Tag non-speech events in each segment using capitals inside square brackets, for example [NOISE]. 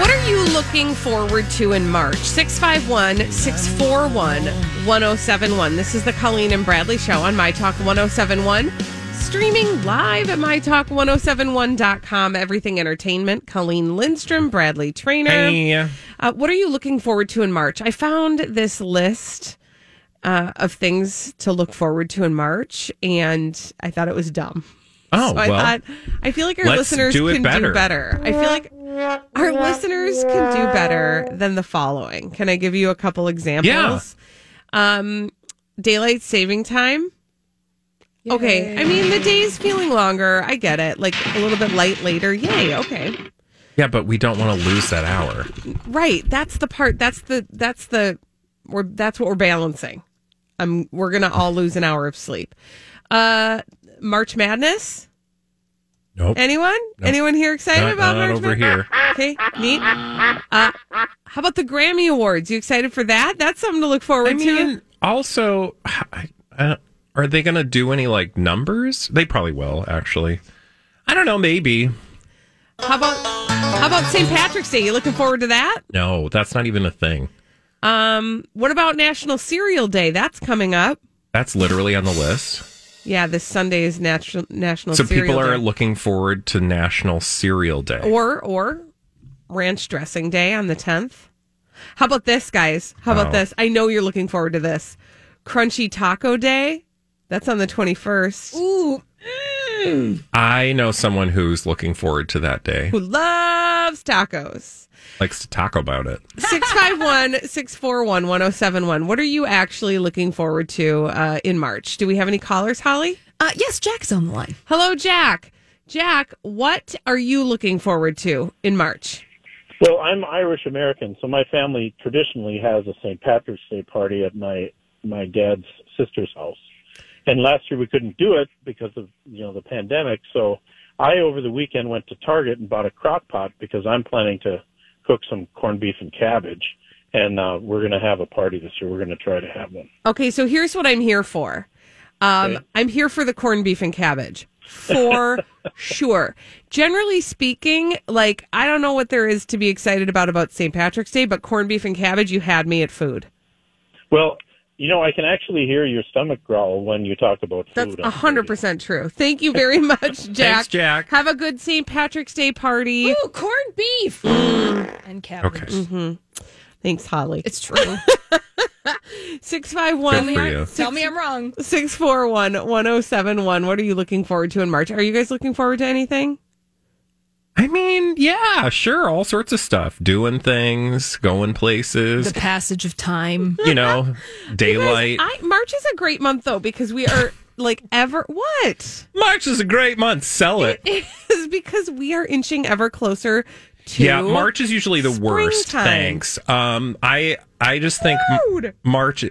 What are you looking forward to in March? 651 641 1071. This is the Colleen and Bradley Show on My Talk 1071. Streaming live at MyTalk1071.com. Everything Entertainment. Colleen Lindstrom, Bradley Traynor. Hey. Uh, what are you looking forward to in March? I found this list uh, of things to look forward to in March, and I thought it was dumb. Oh, So I well, thought I feel like our listeners do can better. do better. I feel like our listeners can do better than the following. Can I give you a couple examples? Yeah. Um, daylight saving time. Okay, I mean the day's feeling longer. I get it. Like a little bit light later. Yay. Okay. yeah, but we don't want to lose that hour. Right. That's the part. That's the. That's the. We're. That's what we're balancing. Um. We're gonna all lose an hour of sleep. Uh. March Madness. Nope. Anyone? Anyone here excited Not- about not March over Madness? here. Okay, neat. Uh, how about the Grammy Awards? You excited for that? That's something to look forward I mean, to. also, are they going to do any like numbers? They probably will, actually. I don't know. Maybe. How about how about St. Patrick's Day? You looking forward to that? No, that's not even a thing. Um, what about National Cereal Day? That's coming up. That's literally on the list. Yeah, this Sunday is National National So Cereal people are Day. looking forward to National Cereal Day. or or Ranch Dressing Day on the tenth. How about this, guys? How about Oh. this? I know you're looking forward to this. Crunchy Taco Day. That's on the twenty first. Ooh, I know someone who's looking forward to that day. Who loves tacos? Likes to talk about it. 651 641 1071. What are you actually looking forward to uh, in March? Do we have any callers, Holly? uh, yes, Jack's on the line. Hello, Jack. Jack, what are you looking forward to in March? Well, I'm Irish American, so my family traditionally has a St. Patrick's Day party at my my dad's sister's house. And last year we couldn't do it because of you know the pandemic. So I over the weekend went to Target and bought a crock pot because I'm planning to cook some corned beef and cabbage, and uh, we're going to have a party this year. We're going to try to have one. Okay, so here's what I'm here for. Um, Okay. I'm here for the corned beef and cabbage for [LAUGHS] sure. Generally speaking, like I don't know what there is to be excited about about St. Patrick's Day, but corned beef and cabbage, you had me at food. Well, you know I can actually hear your stomach growl when you talk about That's food. a hundred percent true. Thank you very [LAUGHS] much, Jack. Thanks, Jack. Have a good St. Patrick's Day party. Ooh, corned beef mm. and cabbage. Okay. Mm-hmm. Thanks, Holly. It's true. [LAUGHS] Six five one Good for you. Tell me I'm wrong. six four one one zero seven one. What are you looking forward to in March? Are you guys looking forward to anything? I mean, yeah, sure, all sorts of stuff. Doing things, going places, The passage of time. [LAUGHS] you know, daylight. I, March is a great month though because we are [LAUGHS] like ever what March is a great month. Sell it. [LAUGHS] is because we are inching ever closer to Yeah, March is usually the worst. Thanks. Um, I I just think Rude. March.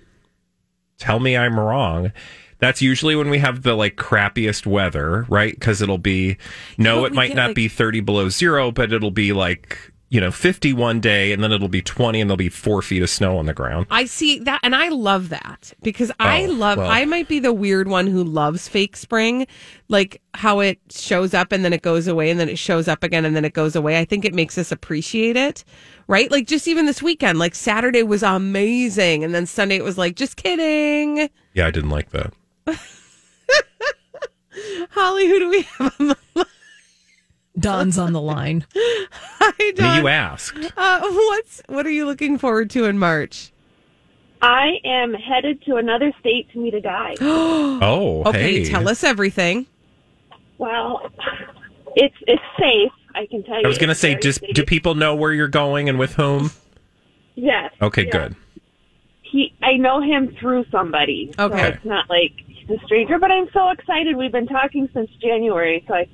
Tell me I'm wrong. That's usually when we have the like crappiest weather, right? Because it'll be no, it might get, not like- be 30 below zero, but it'll be like you know fifty one day, and then it'll be 20, and there'll be four feet of snow on the ground. I see that, and I love that because I Oh, love. well. I might be the weird one who loves fake spring, like how it shows up and then it goes away, and then it shows up again and then it goes away. I think it makes us appreciate it, right? Like just even this weekend, like Saturday was amazing, and then Sunday it was like just kidding. Yeah, I didn't like that. Holly, who do we have on the line? Don's on the line. [LAUGHS] Hi, I mean, Dawn. you asked. Uh, what's what are you looking forward to in March? I am headed to another state to meet a guy. Oh, Okay, hey. tell us everything. well, it's it's safe. I can tell you. I was gonna say, very just do people know where you're going and with whom? Yes. Okay, yes. good. He, I know him through somebody. So Okay. it's not like he's a stranger, but I'm so excited. We've been talking since January, so I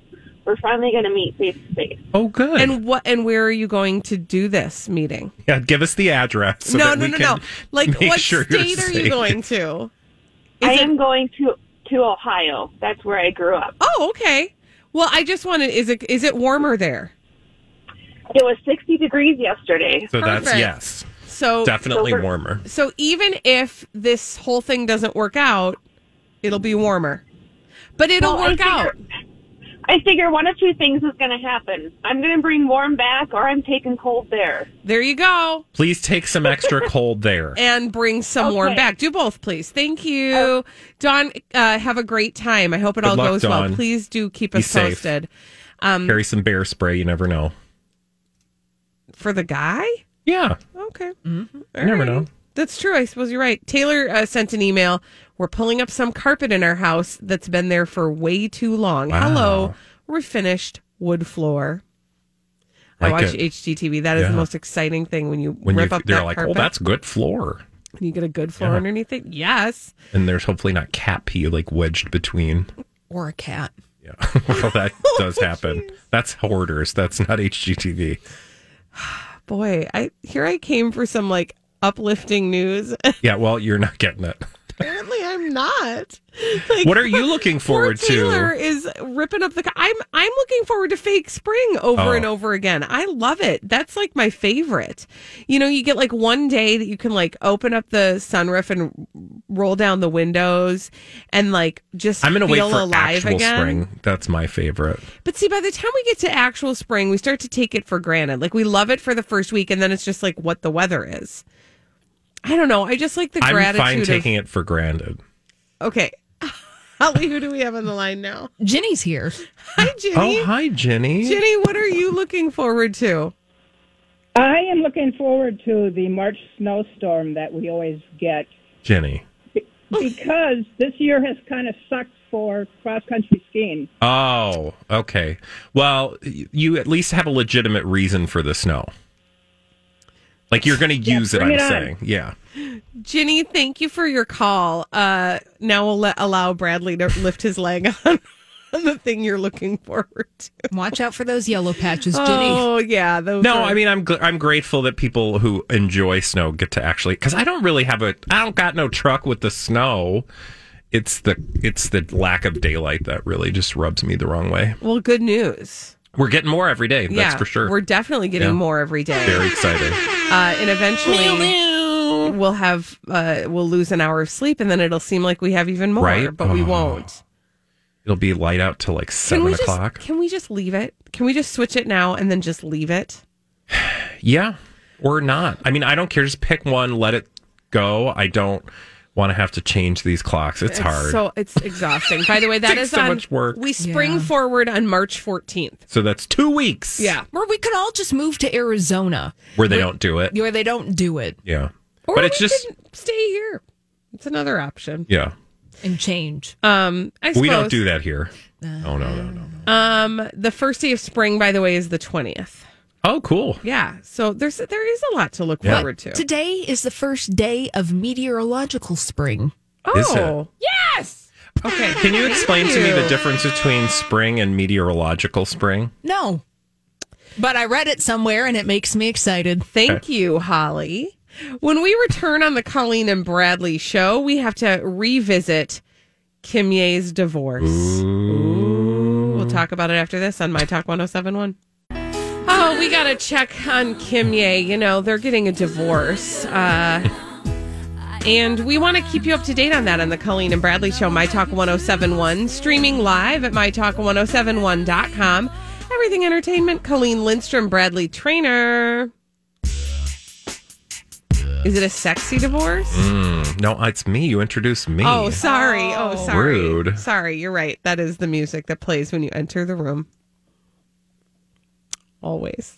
We're finally going to meet face to face. Oh, good. And what? And where are you going to do this meeting? yeah, give us the address. So no, that no, we no, can no. Like, what sure you're state are you going to? I it... am going to to Ohio. That's where I grew up. Oh, okay. Well, I just wanted. Is it is it warmer there? It was 60 degrees yesterday. So that's yes, So definitely So we're- warmer. So even if this whole thing doesn't work out, it'll be warmer. But it'll Well, I work out. figure- I figure one of two things is going to happen. I'm going to bring warm back, or I'm taking cold there. There you go. Please take some extra [LAUGHS] cold there. And bring some warm back. Do both, please. Thank you. Don. uh, have a great time. I hope it all luck, goes well. Please do keep Be us safe. posted. Um, Carry some bear spray. You never know. for the guy? Yeah, Okay. you never know. That's true. I suppose you're right. Taylor uh, sent an email. We're pulling up some carpet in our house that's been there for way too long. Wow. Hello, refinished wood floor. I Like watch it. HGTV. That is Yeah. the most exciting thing when you When you rip up they're that like, oh, carpet. oh, that's good floor, and you get a good floor Yeah. underneath it. Yes. and there's hopefully not cat pee like wedged between. Or a cat. Yeah, [LAUGHS] well, that [LAUGHS] oh, does happen. That's hoarders. That's not HGTV. [SIGHS] Boy, I here I came for some like uplifting news. [LAUGHS] Yeah, well, you're not getting it. Apparently, I'm not. Like, What are you looking forward Poor Taylor to? is ripping up the. I'm I'm looking forward to fake spring over Oh. and over again. I love it. That's like my favorite. You know, you get like one day that you can like open up the sunroof and roll down the windows and like just I'm going to wait feel for alive actual again. spring. That's my favorite. But see, by the time we get to actual spring, we start to take it for granted. Like we love it for the first week, and then it's just like what the weather is. I don't know. I just like the gratitude. I'm fine of- taking it for granted. Okay. [LAUGHS] Holly, who do we have on the line now? Jenny's here. Hi, Jenny. Oh, hi, Jenny. Jenny, what are you looking forward to? I am looking forward to the March snowstorm that we always get Jenny. because this year has kind of sucked for cross country skiing. Oh, okay. Well, you at least have a legitimate reason for the snow. Like you're going to use it, I'm it saying. Yeah. Jenny, thank you for your call. Uh, now we'll let, allow Bradley to lift his leg on, [LAUGHS] on the thing you're looking forward to. Watch out for those yellow patches, Jenny. Oh, yeah. Those No, are- I mean I'm gl- I'm grateful that people who enjoy snow get to actually cuz I don't really have a I don't got no truck with the snow. It's the it's the lack of daylight that really just rubs me the wrong way. well, good news. We're getting more every day, that's yeah, for sure. We're definitely getting Yeah. more every day. very excited. Uh, and eventually we'll have, uh, we'll lose an hour of sleep and then it'll seem like we have even more, Right? but we Oh. won't. It'll be light out till like Can 7 we just, o'clock. can we just leave it? Can we just switch it now and then just leave it? [SIGHS] Yeah, or not. I mean, I don't care. Just pick one, let it go. I don't want to have to change these clocks. It's, hard. So, So it's [LAUGHS] exhausting. By the way, that Takes is so on, much work. We spring Yeah. forward on March 14th. So that's two weeks. Yeah. Or we could all just move to Arizona where they don't do it. where they don't do it Yeah, Or but it's we just stay here. It's another option. yeah. and change. Um, I suppose, We don't do that here. Oh no, no, no. Um, the first day of spring, by the way, is the 20th. Oh, cool. Yeah, so there's there is a lot to look Yeah. forward to. Today is the first day of meteorological spring. Oh, is it? oh, yes. Okay. Can you explain to me the difference between spring and meteorological spring? No. But I read it somewhere and it makes me excited. Thank you, Holly. When we return on the Colleen and Bradley show, we have to revisit Kimye's divorce. Ooh. We'll talk about it after this on My Talk 1071. Oh, we got to check on Kimye. You know, they're getting a divorce. Uh, and we want to keep you up to date on that on the Colleen and Bradley show, My Talk 1071, streaming live at MyTalk1071.com. Everything Entertainment, Colleen Lindstrom, Bradley Traynor. Is it a sexy divorce? Mm, no, it's me. You introduced me. Oh, sorry. Oh, sorry. Rude. Sorry, you're right. That is the music that plays when you enter the room. Always.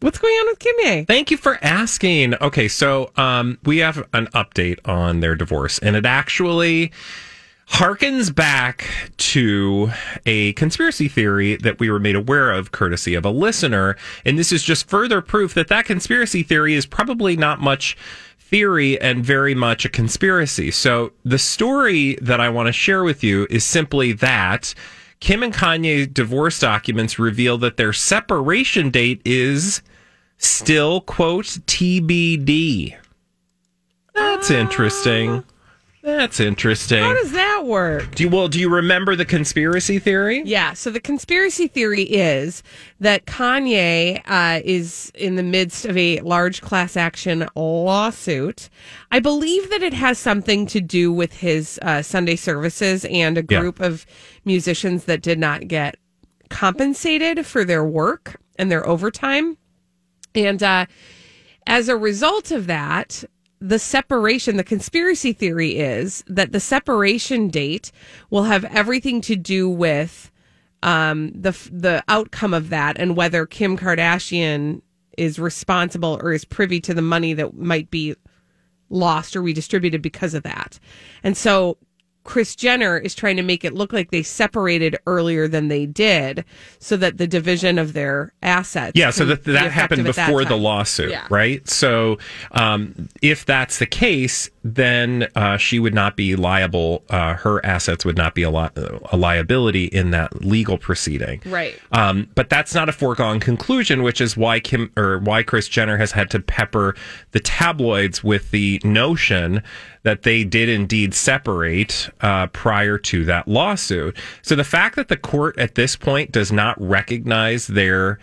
What's going on with Kimye? Thank you for asking. Okay, so um, we have an update on their divorce, and it actually harkens back to a conspiracy theory that we were made aware of courtesy of a listener. And this is just further proof that that conspiracy theory is probably not much theory and very much a conspiracy. So the story that I want to share with you is simply that Kim and Kanye divorce documents reveal that their separation date is still, quote, TBD. That's interesting. That's interesting. How does that work? Do you, well, do you remember the conspiracy theory? Yeah. So the conspiracy theory is that Kanye uh, is in the midst of a large class action lawsuit. I believe that it has something to do with his uh, Sunday services and a Yeah. group of musicians that did not get compensated for their work and their overtime. And uh, as a result of that, the separation, the conspiracy theory is that the separation date will have everything to do with um, the the outcome of that and whether Kim Kardashian is responsible or is privy to the money that might be lost or redistributed because of that. And so Kris Jenner is trying to make it look like they separated earlier than they did so that the division of their assets. Yeah, so that that happened at that before the lawsuit, Yeah. right? So, um, if that's the case, then uh, she would not be liable. Uh, her assets would not be a, li- a liability in that legal proceeding, Right. Um, but that's not a foregone conclusion, which is why Kim or why Kris Jenner has had to pepper the tabloids with the notion that they did indeed separate uh, prior to that lawsuit. So the fact that the court at this point does not recognize their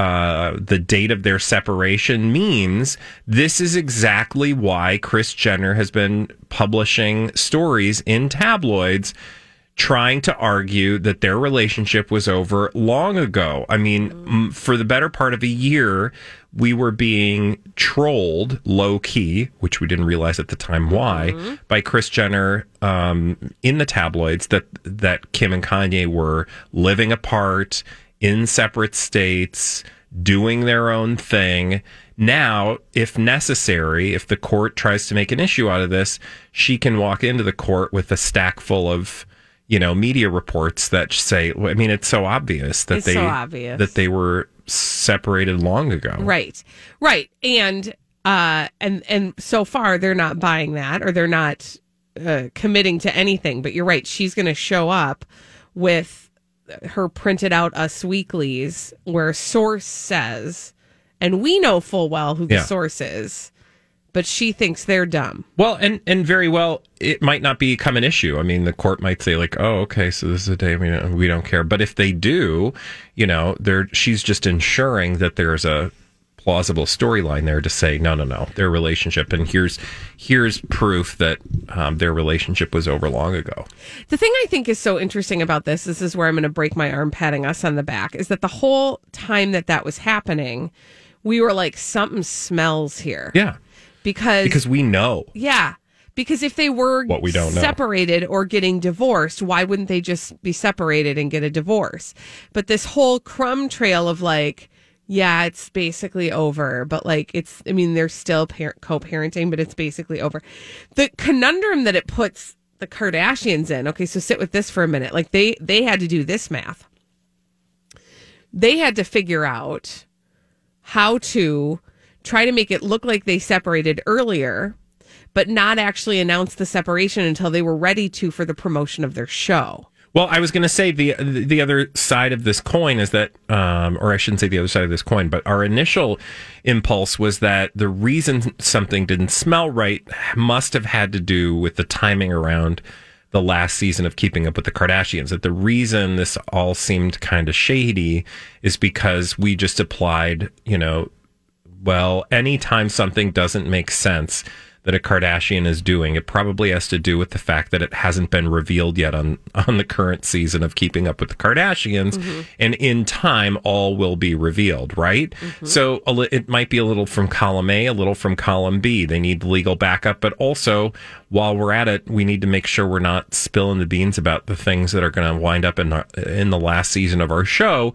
uh, the date of their separation means this is exactly why Kris Jenner has been publishing stories in tabloids trying to argue that their relationship was over long ago. I mean, m for the better part of a year, we were being trolled low key, which we didn't realize at the time why, by Kris Jenner um, in the tabloids that that Kim and Kanye were living apart in separate states, doing their own thing. Now, if necessary, if the court tries to make an issue out of this, she can walk into the court with a stack full of you know media reports that say i mean it's so obvious that It's they so obvious. that they were separated long ago Right. Right. And uh and and so far they're not buying that or they're not uh, committing to anything, but you're right, she's going to show up with her printed out us weeklies where source says and we know full well who the Yeah. source is, but she thinks they're dumb. well and and very well it might not become an issue i mean the court might say like oh okay so this is a day we don't, we don't care but if they do you know they're she's just ensuring that there's a plausible storyline there to say no no no their relationship and here's here's proof that um, their relationship was over long ago The thing I think is so interesting about this, this is where I'm going to break my arm patting us on the back, is that the whole time that that was happening, we were like, something smells here. yeah Because, because we know yeah. Because if they were What we don't know. separated or getting divorced, why wouldn't they just be separated and get a divorce? But this whole crumb trail of like, yeah, it's basically over, but like it's, I mean, they're still par- co parenting, but it's basically over. The conundrum that it puts the Kardashians in, okay, so sit with this for a minute. Like they, they had to do this math. They had to figure out how to try to make it look like they separated earlier, but not actually announce the separation until they were ready to for the promotion of their show. Well, I was going to say the the other side of this coin is that, um, or I shouldn't say the other side of this coin, but our initial impulse was that the reason something didn't smell right must have had to do with the timing around the last season of Keeping Up with the Kardashians. That the reason this all seemed kind of shady is because we just applied, you know, well, anytime something doesn't make sense that a Kardashian is doing, it probably has to do with the fact that it hasn't been revealed yet on [LAUGHS] on the current season of Keeping Up with the Kardashians, mm-hmm. and in time all will be revealed, right? Mm-hmm. So a li- it might be a little from column A, a little from column B. They need legal backup, but also while we're at it, we need to make sure we're not spilling the beans about the things that are going to wind up in our, in the last season of our show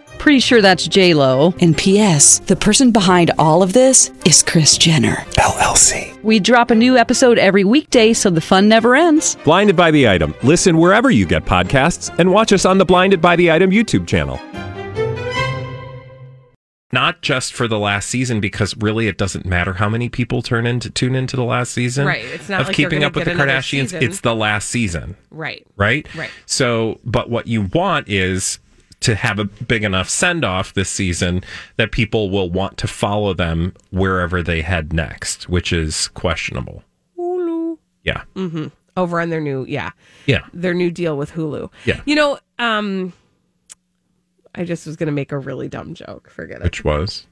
Pretty sure that's J Lo. And P.S. The person behind all of this is Kris Jenner LLC. We drop a new episode every weekday, so the fun never ends. Blinded by the item. Listen wherever you get podcasts, and watch us on the Blinded by the Item YouTube channel. Not just for the last season, because really it doesn't matter how many people turn into tune into the last season. Right. It's not of like you're keeping gonna up with the Kardashians. season. It's the last season. Right. right? Right. So, but what you want is to have a big enough send off this season that people will want to follow them wherever they head next, which is questionable. Hulu. Yeah. Mm-hmm. Over on their new, yeah, Yeah. their new deal with Hulu. Yeah. You know, um, I just was going to make a really dumb joke. Forget it. Which was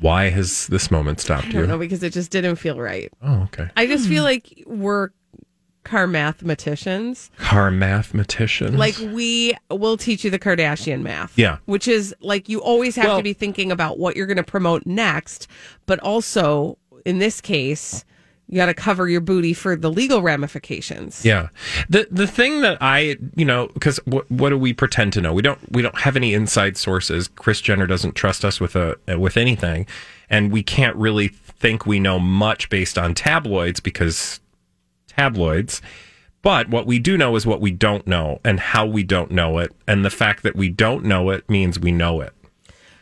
why has this moment I stopped don't know because it just didn't feel right. Oh, okay. I just feel like we're car mathematicians. Car mathematicians. Like we will teach you the Kardashian math. Yeah. Which is like you always have Well- to be thinking about what you're going to promote next, but also in this case, you got to cover your booty for the legal ramifications. Yeah. The the thing that I, you know, because what what do we pretend to know? We don't we don't have any inside sources. Kris Jenner doesn't trust us with a with anything, and we can't really think we know much based on tabloids because tabloids. But what we do know is what we don't know and how we don't know it, and the fact that we don't know it means we know it.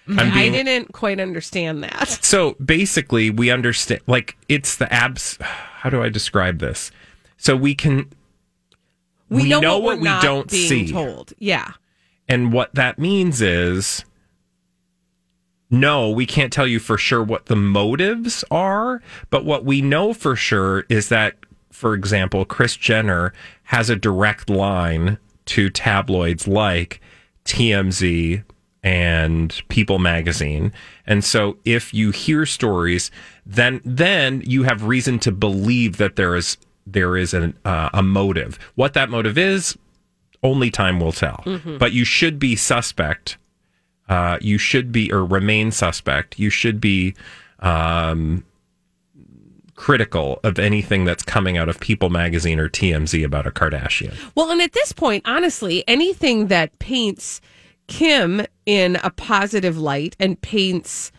Mm-hmm. I'm being- I didn't quite understand that. so basically, we understand, like, it's the abs. How do I describe this? So we can, We, We know, know what, we don't being see. told. Yeah. and what that means is, no, we can't tell you for sure what the motives are, but what we know for sure is that, for example, Kris Jenner has a direct line to tabloids like TMZ and People magazine. And so if you hear stories, then then you have reason to believe that there is there is an, uh, a motive. What that motive is, only time will tell. But you should be suspect. Uh, you should be or remain suspect. You should be um, critical of anything that's coming out of People magazine or TMZ about a Kardashian. Well, and at this point, honestly, anything that paints Kim in a positive light and paints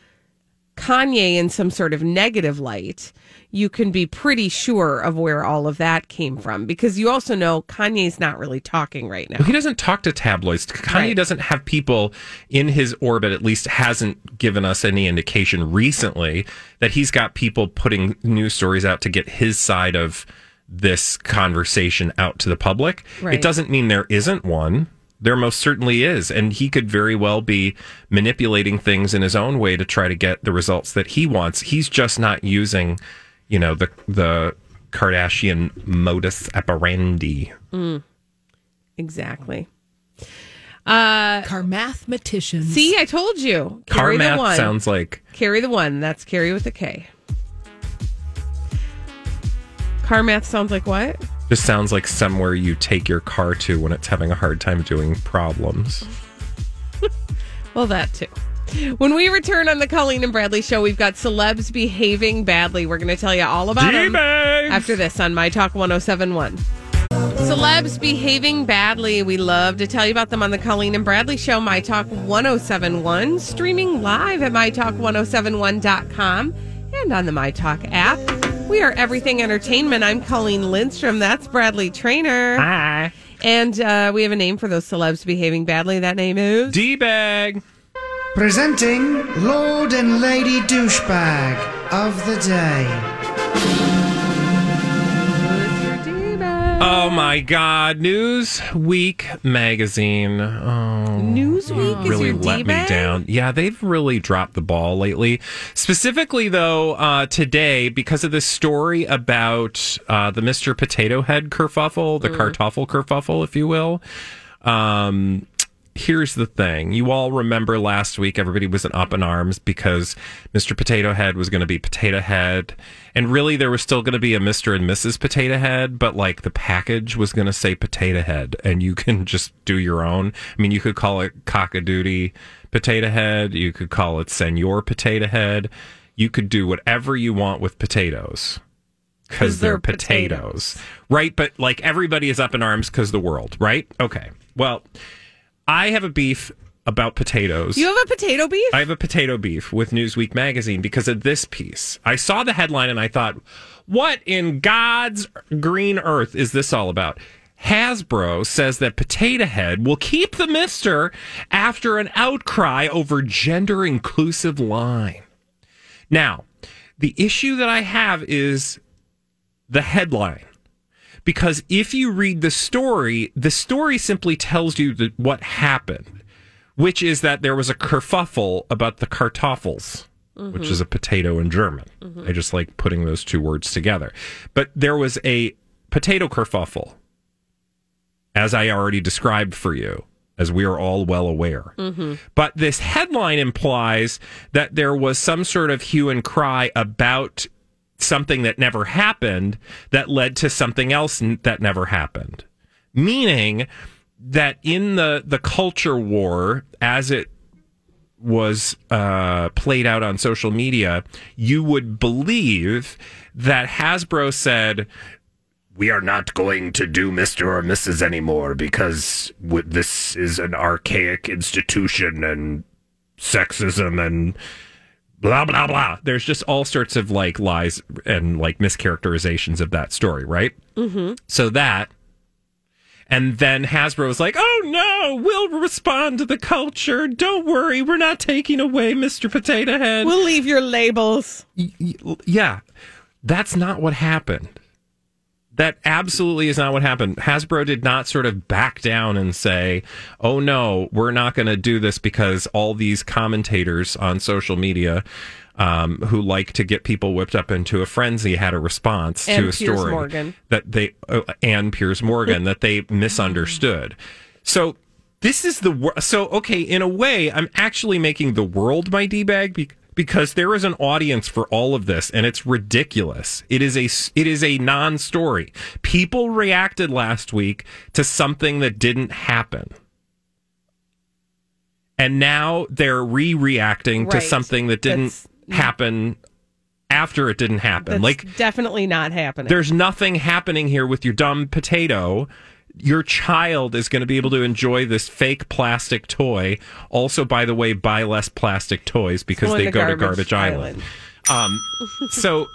Kanye in some sort of negative light, you can be pretty sure of where all of that came oh. from because you also know Kanye's not really talking right now. Well, he doesn't talk to tabloids. Kanye Right. doesn't have people in his orbit, at least hasn't given us any indication recently that he's got people putting news stories out to get his side of this conversation out to the public. Right. It doesn't mean there isn't one. There most certainly is. And he could very well be manipulating things in his own way to try to get the results that he wants. He's just not using, you know, the the Kardashian modus operandi. Exactly. Uh, Car mathematicians. see, I told you. Car Carry the math one. sounds like Carry the one. That's carry with a K. Car math sounds like what? just sounds like somewhere you take your car to when it's having a hard time doing problems. [LAUGHS] Well, that too. When we return on the Colleen and Bradley show, we've got celebs behaving badly. We're going to tell you all about them D-bags! after this on My Talk 1071. Celebs behaving badly. We love to tell you about them on the Colleen and Bradley show, My Talk 1071, streaming live at MyTalk1071.com and on the My Talk app. We are Everything Entertainment. I'm Colleen Lindstrom. That's Bradley Traynor. Hi. And uh, we have a name for those celebs behaving badly. That name is. D bag. Presenting Lord and Lady Douchebag of the Day. Who's your D-bag? Oh my God! Newsweek magazine. Oh, Newsweek is really your let me D-bag? down. Yeah, they've really dropped the ball lately. Specifically, though, uh, today because of this story about uh, the Mister Potato Head kerfuffle, the Mm. Kartoffel kerfuffle, if you will. Um, here's the thing. You all remember last week everybody was up in arms because Mr. Potato Head was going to be Potato Head. And really there was still going to be a Mr. and Mrs. Potato Head, but like the package was going to say Potato Head and you [LAUGHS] can just do your own. I mean, you could call it Cockadoodie Potato Head. You could call it Senor Potato Head. You could do whatever you want with potatoes because they're, they're potatoes. right? But like everybody is up in arms because the world, right? Okay. Well, I have a beef about potatoes. You have a potato beef? I have a potato beef with Newsweek magazine because of this piece. I saw the headline and I thought, what in God's green earth is this all about? Hasbro says that Potato Head will keep the mister after an outcry over gender inclusive line. Now, the issue that I have is the headline. Because if you read the story, the story simply tells you that what happened, which is that there was a kerfuffle about the kartoffels, which is a potato in German. Mm-hmm. I just like putting those two words together. But there was a potato kerfuffle, as I already described for you, as we are all well aware. Mm-hmm. But this headline implies that there was some sort of hue and cry about something that never happened that led to something else that never happened. Meaning that in the, the culture war, as it was uh, played out on social media, you would believe that Hasbro said, we are not going to do Mr. or Mrs. anymore because this is an archaic institution and sexism and blah, blah, blah. There's just all sorts of like lies and like mischaracterizations of that story, right? Mm-hmm. So that. And then Hasbro was like, oh no, we'll respond to the culture. Don't worry, we're not taking away Mr. Potato Head. We'll leave your labels. Yeah, that's not what happened. That absolutely is not what happened. Hasbro did not sort of back down and say, oh no, we're not going to do this because all these commentators on social media um, who like to get people whipped up into a frenzy had a response And to a Piers story Morgan. that they, uh, and Piers Morgan, that they misunderstood. So this is the wor- so okay. In a way, I'm actually making the world my d bag be- because there is an audience for all of this, and it's ridiculous. It is a it is a non story. People reacted last week to something that didn't happen. And now they're re-reacting to something that didn't happen after it didn't happen. That's like definitely not happening. there's nothing happening here with your dumb potato. Your child is going to be able to enjoy this fake plastic toy. Also, by the way, buy less plastic toys because Going they to go to Garbage Garbage Island. Um, [LAUGHS] so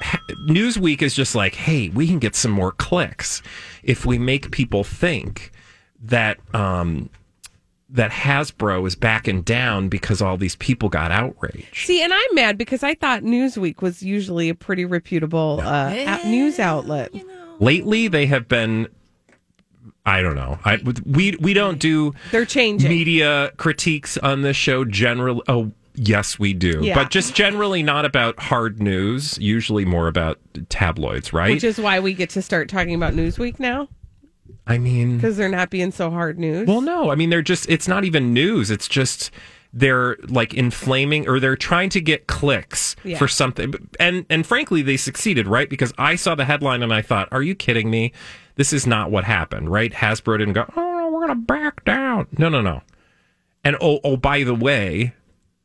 Newsweek is just like, hey, we can get some more clicks if we make people think that um, that Hasbro is backing down because all these people got outraged. See, and I'm mad because I thought Newsweek was usually a pretty reputable uh, a- news outlet. Lately, they have been. I don't know. I we we don't do They're changing. media critiques on this show generally. Oh, yes, we do, Yeah. but just generally not about hard news. Usually more about tabloids, right? Which is why we get to start talking about Newsweek now I mean, because they're not being so hard news. Well, no, I mean they're just it's not even news. It's just they're like inflaming or they're trying to get clicks Yeah. for something. And and frankly, they succeeded, right? Because I saw the headline and I thought, "Are you kidding me? This is not what happened." Right? Hasbro didn't go, "Oh, no, we're going to back down." No, no, no. And oh, oh, by the way,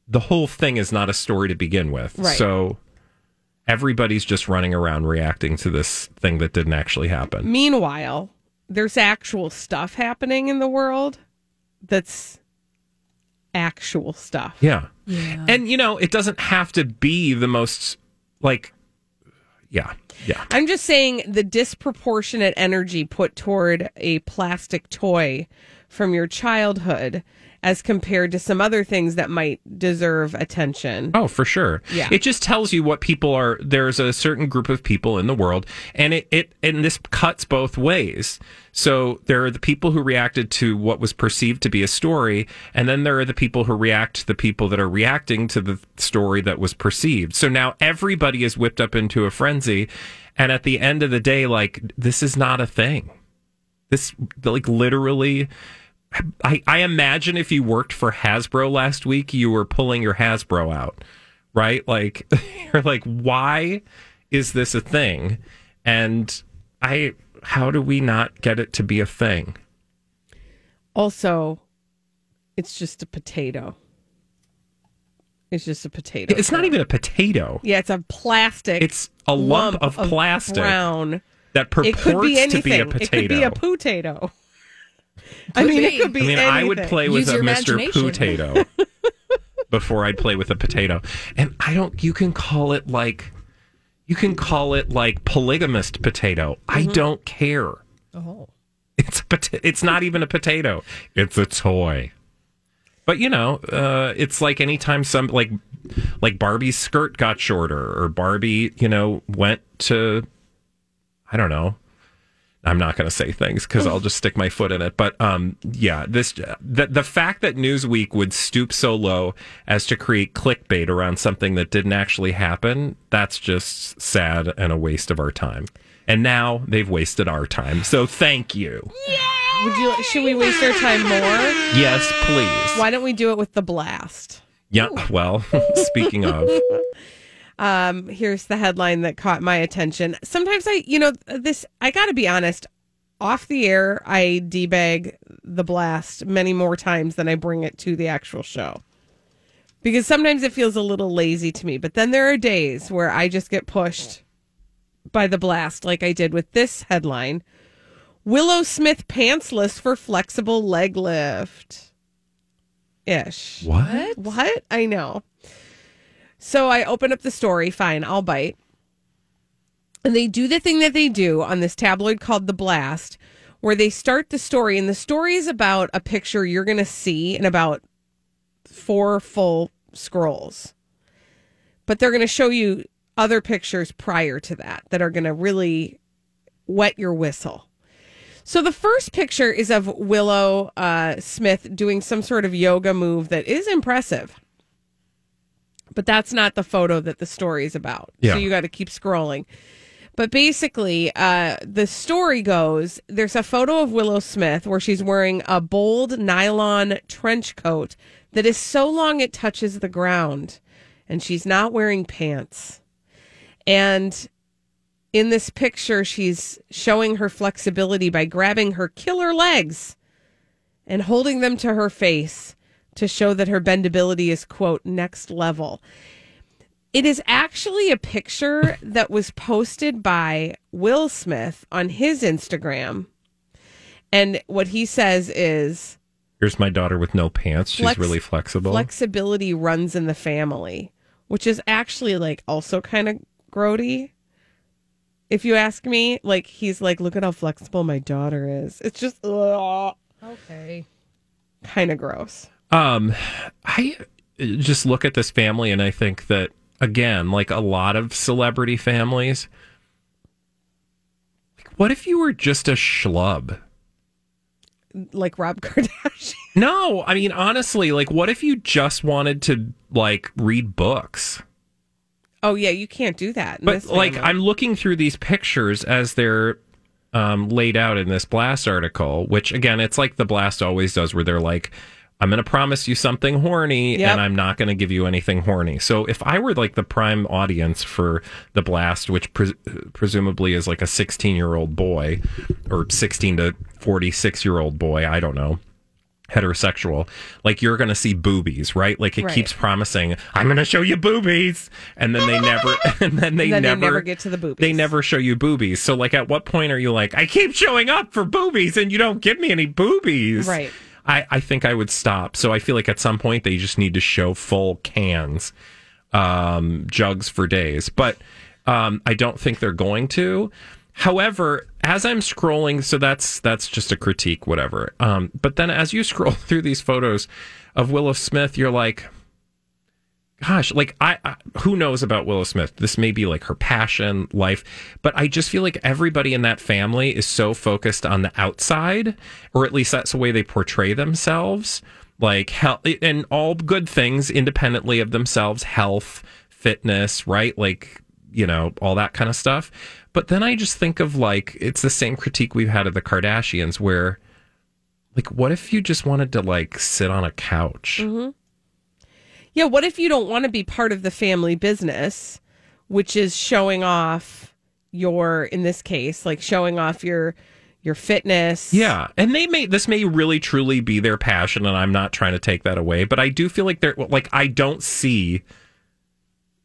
the whole thing is not a story to begin with. Right. So everybody's just running around reacting to this thing that didn't actually happen. Meanwhile, there's actual stuff happening in the world that's actual stuff. Yeah. And you know, it doesn't have to be the most like yeah. Yeah. I'm just saying the disproportionate energy put toward a plastic toy from your childhood as compared to some other things that might deserve attention. Oh, for sure. Yeah. It just tells you what people are. There's a certain group of people in the world, and it, it and this cuts both ways. So there are the people who reacted to what was perceived to be a story, and then there are the people who react to the people that are reacting to the story that was perceived. So now everybody is whipped up into a frenzy, and at the end of the day, like this is not a thing. This like literally I, I imagine if you worked for Hasbro last week, you were pulling your Hasbro out, right? Like, [LAUGHS] you're like, why is this a thing? And I, how do we not get it to be a thing? Also, it's just a potato. It's just a potato. It's not even a potato. Yeah, it's a plastic. It's a lump of plastic brown. that be purports anything. to be a potato. It could be a potato. [LAUGHS] I mean, it could be. I mean, I would play with Use a Mr. imagination. Potato before I'd play with a potato. And I don't, you can call it like, you can call it like polygamist potato. I Mm-hmm. don't care. Oh. It's a pota- It's not even a potato. It's a toy. But you know, uh, it's like anytime some like like Barbie's skirt got shorter or Barbie, you know, went to I don't know. I'm not going to say things because I'll just stick my foot in it. But um, yeah, this the the fact that Newsweek would stoop so low as to create clickbait around something that didn't actually happen, that's just sad and a waste of our time. And now they've wasted our time. So thank you. Would you? Should we waste our time more? Yes, please. Why don't we do it with the blast? Yeah. Well, [LAUGHS] speaking of, [LAUGHS] Um, here's the headline that caught my attention. Sometimes I, you know, this, I got to be honest, off the air, I debag the blast many more times than I bring it to the actual show. Because sometimes it feels a little lazy to me. But then there are days where I just get pushed by the blast, like I did with this headline Willow Smith pantsless for flexible leg lift. Ish. what? What? I know. So I open up the story. Fine, I'll bite. And they do the thing that they do on this tabloid called The Blast, where they start the story. And the story is about a picture you're going to see in about four full scrolls. But they're going to show you other pictures prior to that that are going to really wet your whistle. So the first picture is of Willow uh, Smith doing some sort of yoga move that is impressive. But that's not the photo that the story is about. Yeah. So you got to keep scrolling. But basically, uh, the story goes there's a photo of Willow Smith where she's wearing a bold nylon trench coat that is so long it touches the ground, and she's not wearing pants. And in this picture, she's showing her flexibility by grabbing her killer legs and holding them to her face to show that her bendability is, quote, next level. It is actually a picture that was posted by Will Smith on his Instagram. And what he says is Here's my daughter with no pants. She's Flex- really flexible. flexibility runs in the family, which is actually like also kind of grody. If you ask me, like he's like, look at how flexible my daughter is. It's just Okay. kind of gross. Um, I just look at this family and I think that again, like a lot of celebrity families, like, what if you were just a schlub? Like Rob [LAUGHS] Kardashian. No, I mean honestly, like what if you just wanted to like read books? Oh yeah, you can't do that. But like. I'm looking through these pictures as they're um, laid out in this blast article, which again, it's like the blast always does, where they're like, "I'm going to promise you something horny, Yep. and I'm not going to give you anything horny." So if I were like the prime audience for the blast, which pres presumably is like a 16 year old boy or 16 to 46 year old boy, I don't know heterosexual like you're gonna see boobies right like it Right. keeps promising i'm gonna show you boobies and then they never [LAUGHS] and then they Then they never never get to the boobies. they never show you boobies so like at what point are you like i keep showing up for boobies and you don't give me any boobies Right. I i think i would stop. So i feel like at some point they just need to show full cans um jugs for days. But um i don't think they're going to. However, as I'm scrolling, so that's that's just a critique, whatever. Um, but then as you [LAUGHS] scroll through these photos of Willow Smith, you're like, gosh, like I, I who knows about Willow Smith? This may be like her passion, life, but I just feel like everybody in that family is so focused on the outside, or at least that's the way they portray themselves. Like health and all good things independently of themselves, health, fitness, right? Like you know all that kind of stuff. But then I just think of like it's the same critique we've had of the Kardashians, where like what if you just wanted to like sit on a couch? Mm-hmm. Yeah, what if you don't want to be part of the family business, which is showing off your in this case, like showing off your your fitness. Yeah, and they may this may really truly be their passion, and I'm not trying to take that away, but I do feel like they're like I don't see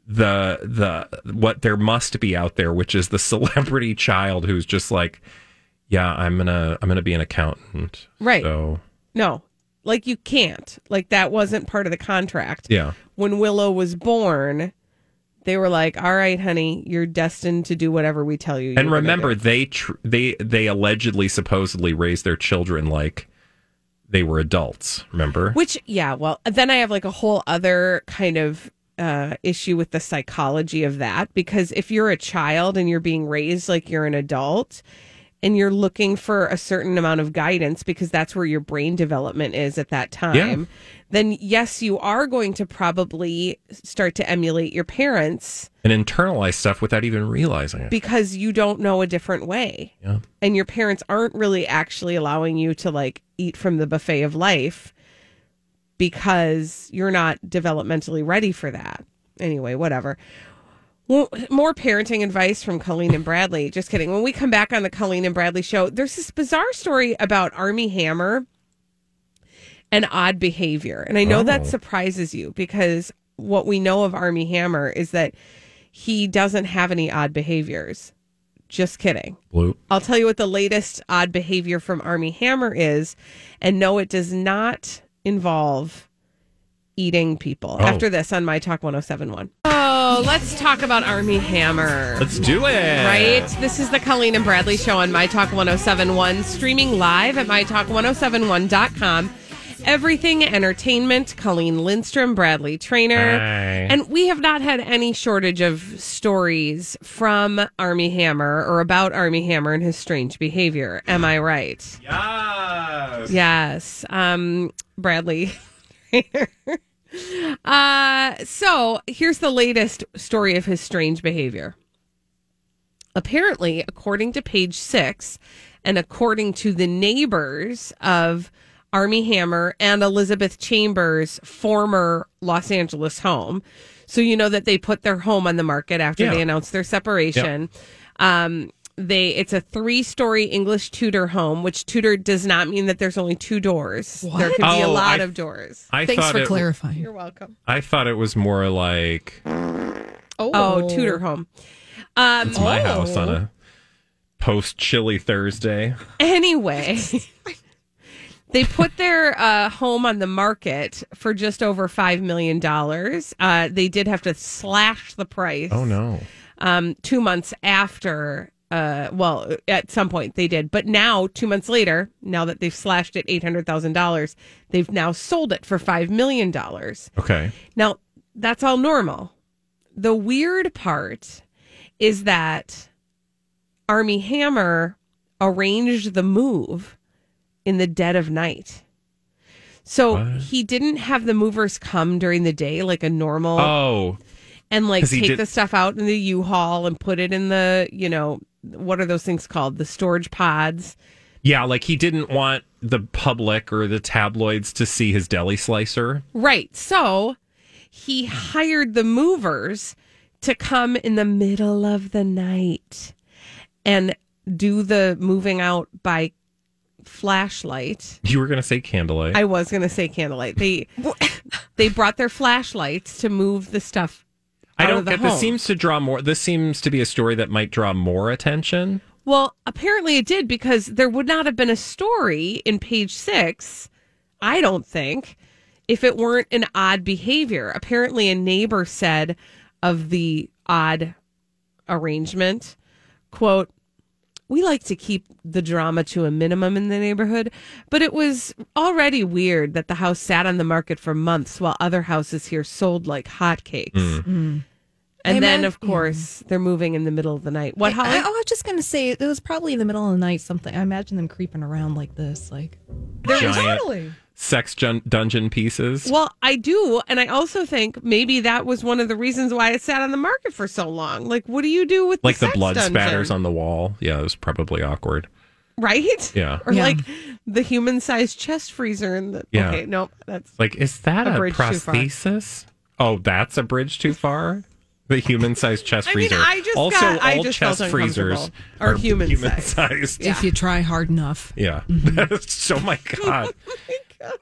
the the what there must be out there, which is the [LAUGHS] celebrity child who's just like, yeah, I'm gonna I'm gonna be an accountant, Right. So No, like you can't. Like that wasn't part of the contract. yeah, When Willow was born, they were like, "All right, honey, you're destined to do whatever we tell you." and remember do." they tr- they they allegedly supposedly raised their children like they were adults. Remember? Which, yeah, well, then I have like a whole other kind of uh, issue with the psychology of that because if you're a child and you're being raised like you're an adult and you're looking for a certain amount of guidance because that's where your brain development is at that time, Yeah. then yes, you are going to probably start to emulate your parents and internalize stuff without even realizing it. because you don't know a different way. Yeah. And your parents aren't really actually allowing you to like eat from the buffet of life because you're not developmentally ready for that. Anyway, whatever. Well, more parenting advice from Colleen and Bradley. Just kidding. When we come back on the Colleen and Bradley show, there's this bizarre story about Armie Hammer and odd behavior. And I know that Oh. surprises you because what we know of Armie Hammer is that he doesn't have any odd behaviors. Just kidding. Blue. I'll tell you what the latest odd behavior from Armie Hammer is. And no, it does not involve eating people. Oh. After this on My Talk 1071. Oh, let's talk about Armie Hammer. Let's do it. Right? This is the Colleen and Bradley show on My Talk 1071, streaming live at MyTalk1071.com. Everything Entertainment, Colleen Lindstrom, Bradley Traynor. Hi. And we have not had any shortage of stories from Armie Hammer or about Armie Hammer and his strange behavior. Am I right? Yes. Yes. Um, Bradley. [LAUGHS] uh, so here's the latest story of his strange behavior. Apparently, according to page six, and according to the neighbors of Armie Hammer and Elizabeth Chambers' former Los Angeles home. So you know that they put their home on the market after Yeah. they announced their separation. Um, they it's a three story English Tudor home, which Tudor does not mean that there's only two doors. There could be a Oh, lot I- of doors. I Thanks for it- clarifying. You're welcome. I thought it was more like Oh, Tudor home. Um, it's my house on a post chilly Thursday. Anyway, [LAUGHS] they put their uh, home on the market for just over $5 million. Uh, they did have to slash the price. Oh no. Um, two months after, uh, well, at some point they did. But now, two months later, now that they've slashed it $800,000, they've now sold it for $5 million. Okay. Now, that's all normal. The weird part is that Armie Hammer arranged the move in the dead of night. So he didn't have the movers come during the day like a normal Oh. And like take did- the stuff out in the U-Haul and put it in the, you know, what are those things called? The storage pods. Yeah, like he didn't want the public or the tabloids to see his deli slicer. Right. So he hired the movers to come in the middle of the night and do the moving out by flashlight. You were going to say candlelight. I was going to say candlelight. They they brought their flashlights to move the stuff. I don't get this seems to draw more this seems to be a story that might draw more attention. Well, apparently it did because there would not have been a story in page six, I don't think, if it weren't an odd behavior. Apparently, a neighbor said of the odd arrangement, quote, we like to keep the drama to a minimum in the neighborhood, but it was already weird that the house sat on the market for months while other houses here sold like hotcakes. Mm. And I then, imag- of course, they're moving in the middle of the night. What, I, Holly? I, I was just gonna say it was probably in the middle of the night. Something I imagine them creeping around like this, like Giant sex jun- dungeon pieces. Well, I do, and I also think maybe that was one of the reasons why it sat on the market for so long. Like, what do you do with like the, sex blood dungeon? spatters on the wall. Yeah, it was probably awkward. right? Yeah. or Yeah. like the human-sized chest freezer in the. Yeah. Okay, nope, that's Like, is that A a, bridge prosthesis? Oh, that's a bridge too far. The human-sized [LAUGHS] chest I mean, freezer. I just also, got- I all just felt chest freezers uncomfortable. Are human-sized. human-sized. if you try hard enough. Yeah. [LAUGHS] Mm-hmm. That's oh my god. [LAUGHS] Oh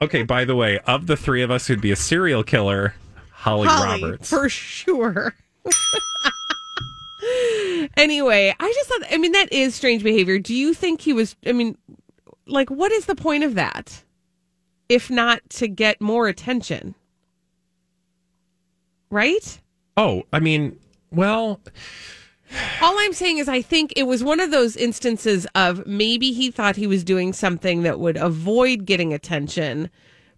Okay, by the way, of the three of us who'd be a serial killer, Holly, Holly, Roberts. for sure. [LAUGHS] anyway, I just thought. I mean, that is strange behavior. Do you think he was? I mean, like, what is the point of that? If not to get more attention, right? oh, I mean, well, All I'm saying is, I think it was one of those instances of maybe he thought he was doing something that would avoid getting attention,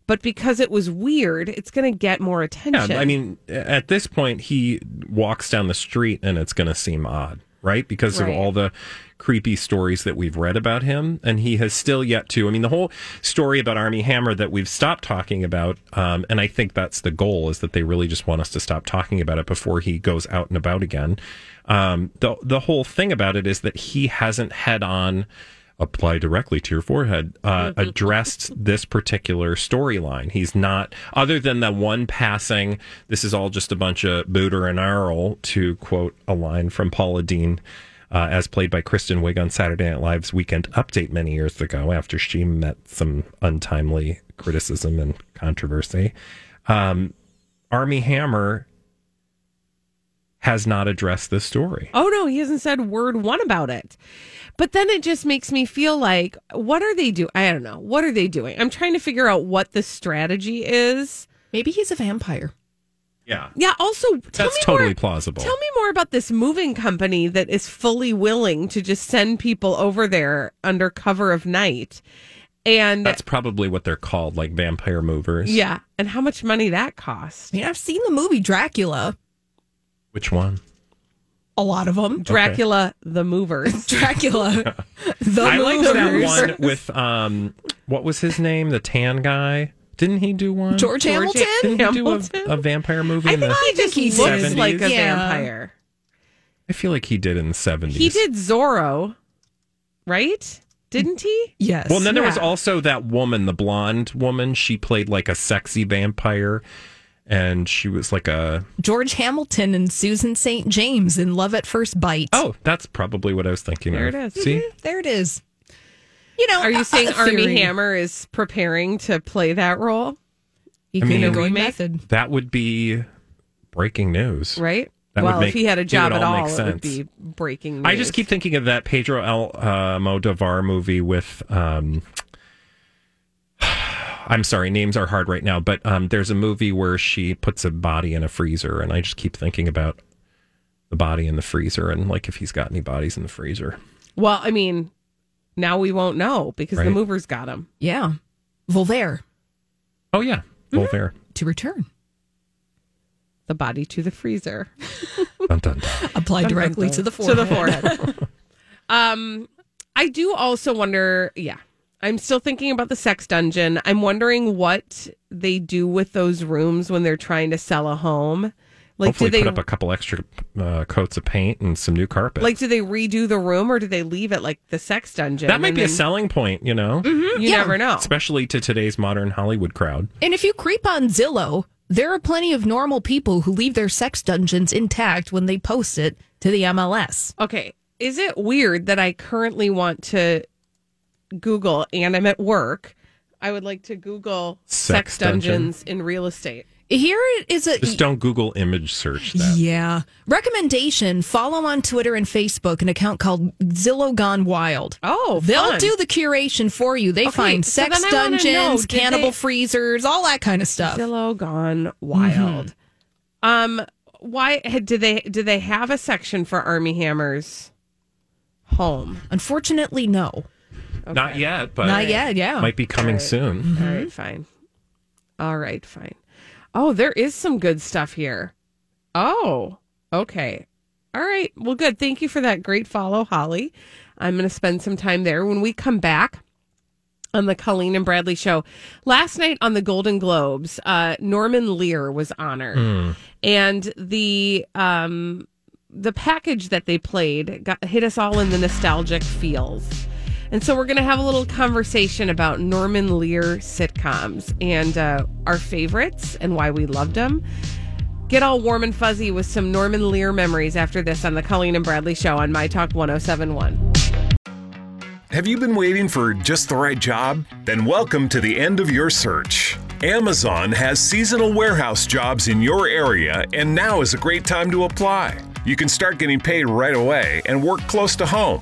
but because it was weird, it's going to get more attention. yeah, I mean, at this point, he walks down the street and it's going to seem odd, right? Because Right. of all the creepy stories that we've read about him. And he has still yet to, I mean, the whole story about Armie Hammer that we've stopped talking about, um, and I think that's the goal, is that they really just want us to stop talking about it before he goes out and about again. Um, the, the whole thing about it is that he hasn't head on apply directly to your forehead uh, addressed this particular storyline. He's not other than the one passing this is all just a bunch of booter and arl to quote a line from paula deen uh, as played by kristen wiig on saturday night live's weekend update many years ago after she met some untimely criticism and controversy. Um, armie hammer has not addressed this story. Oh no, he hasn't said word one about it. But then it just makes me feel like what are they doing? I don't know. What are they doing? I'm trying to figure out what the strategy is. Maybe he's a vampire. yeah Yeah, also tell that's me totally more, plausible Tell me more about this moving company that is fully willing to just send people over there under cover of night. And That's probably what they're called, like vampire movers. yeah, and how much money that costs. I mean, I've seen the movie Dracula. Which one? A lot of them. Dracula the Movers. [LAUGHS] Dracula. [LAUGHS] the I like that one with um, what was his name? The tan guy. Didn't he do one? George Hamilton? Didn't he do a, Hamilton? a vampire movie? I in think the, he just he looks did. like a Yeah. vampire. I feel like he did in the seventies. He did Zorro, right? Didn't he? Yes. Well, and then there was Yeah. also that woman, the blonde woman. She played like a sexy vampire, and she was like a. George Hamilton and Susan St. James in Love at First Bite. Oh, that's probably what I was thinking There of. it is. See, There it is. You know, Are you saying a Armie. Hammer is preparing to play that role? He I mean- have going Remake? method. that would be breaking news. Right? That well, make- if he had a job at all all, it would be breaking news. I just keep thinking of that Pedro Al uh, Modovar movie with. Um, I'm sorry, names are hard right now, but um, there's a movie where she puts a body in a freezer, and I just keep thinking about the body in the freezer and like if he's got any bodies in the freezer. Well, I mean, now we won't know because the movers got him. Yeah. Volver Oh yeah, Volver. to return. The body to the freezer. [LAUGHS] Dun, dun, dun. Apply directly to the forehead. to forehead. the [LAUGHS] forehead. um, I do also wonder. Yeah, I'm still thinking about the sex dungeon. I'm wondering what they do with those rooms when they're trying to sell a home. Like, Hopefully, do they put up a couple extra uh, coats of paint and some new carpet. like do they redo the room or do they leave it like the sex dungeon? that might and be a selling point, you know, You Yeah. never know. especially to today's modern Hollywood crowd. And if you creep on Zillow, there are plenty of normal people who leave their sex dungeons intact when they post it to the MLS. Okay. Is it weird that I currently want to Google and I'm at work? I would like to Google sex, Sex dungeon. dungeons in real estate. Here is a Just don't Google image search that. yeah recommendation. Follow on Twitter and Facebook an account called Zillow Gone Wild. Oh, They'll do the curation for you. They Okay, find so sex then I know, dungeons, cannibal they- freezers, all that kind of stuff. Zillow gone wild. Um, why had- did they do they have a section for Armie Hammers home? Unfortunately, no. Not yet, but Not yet, yeah. might be coming All right. soon. All right, fine. All right, fine. Oh, there is some good stuff here. Oh, okay. All right. Well, good. Thank you for that great follow, Holly. I'm going to spend some time there. When we come back on the Colleen and Bradley show, last night on the Golden Globes, uh, Norman Lear was honored, and the um, the package that they played got hit us all in the nostalgic feels. And so we're going to have a little conversation about Norman Lear sitcoms and uh, our favorites and why we loved them. Get all warm and fuzzy with some Norman Lear memories after this on the Colleen and Bradley Show on My Talk 1071. Have you been waiting for just the right job? Then welcome to the end of your search. Amazon has seasonal warehouse jobs in your area, and now is a great time to apply. You can start getting paid right away and work close to home.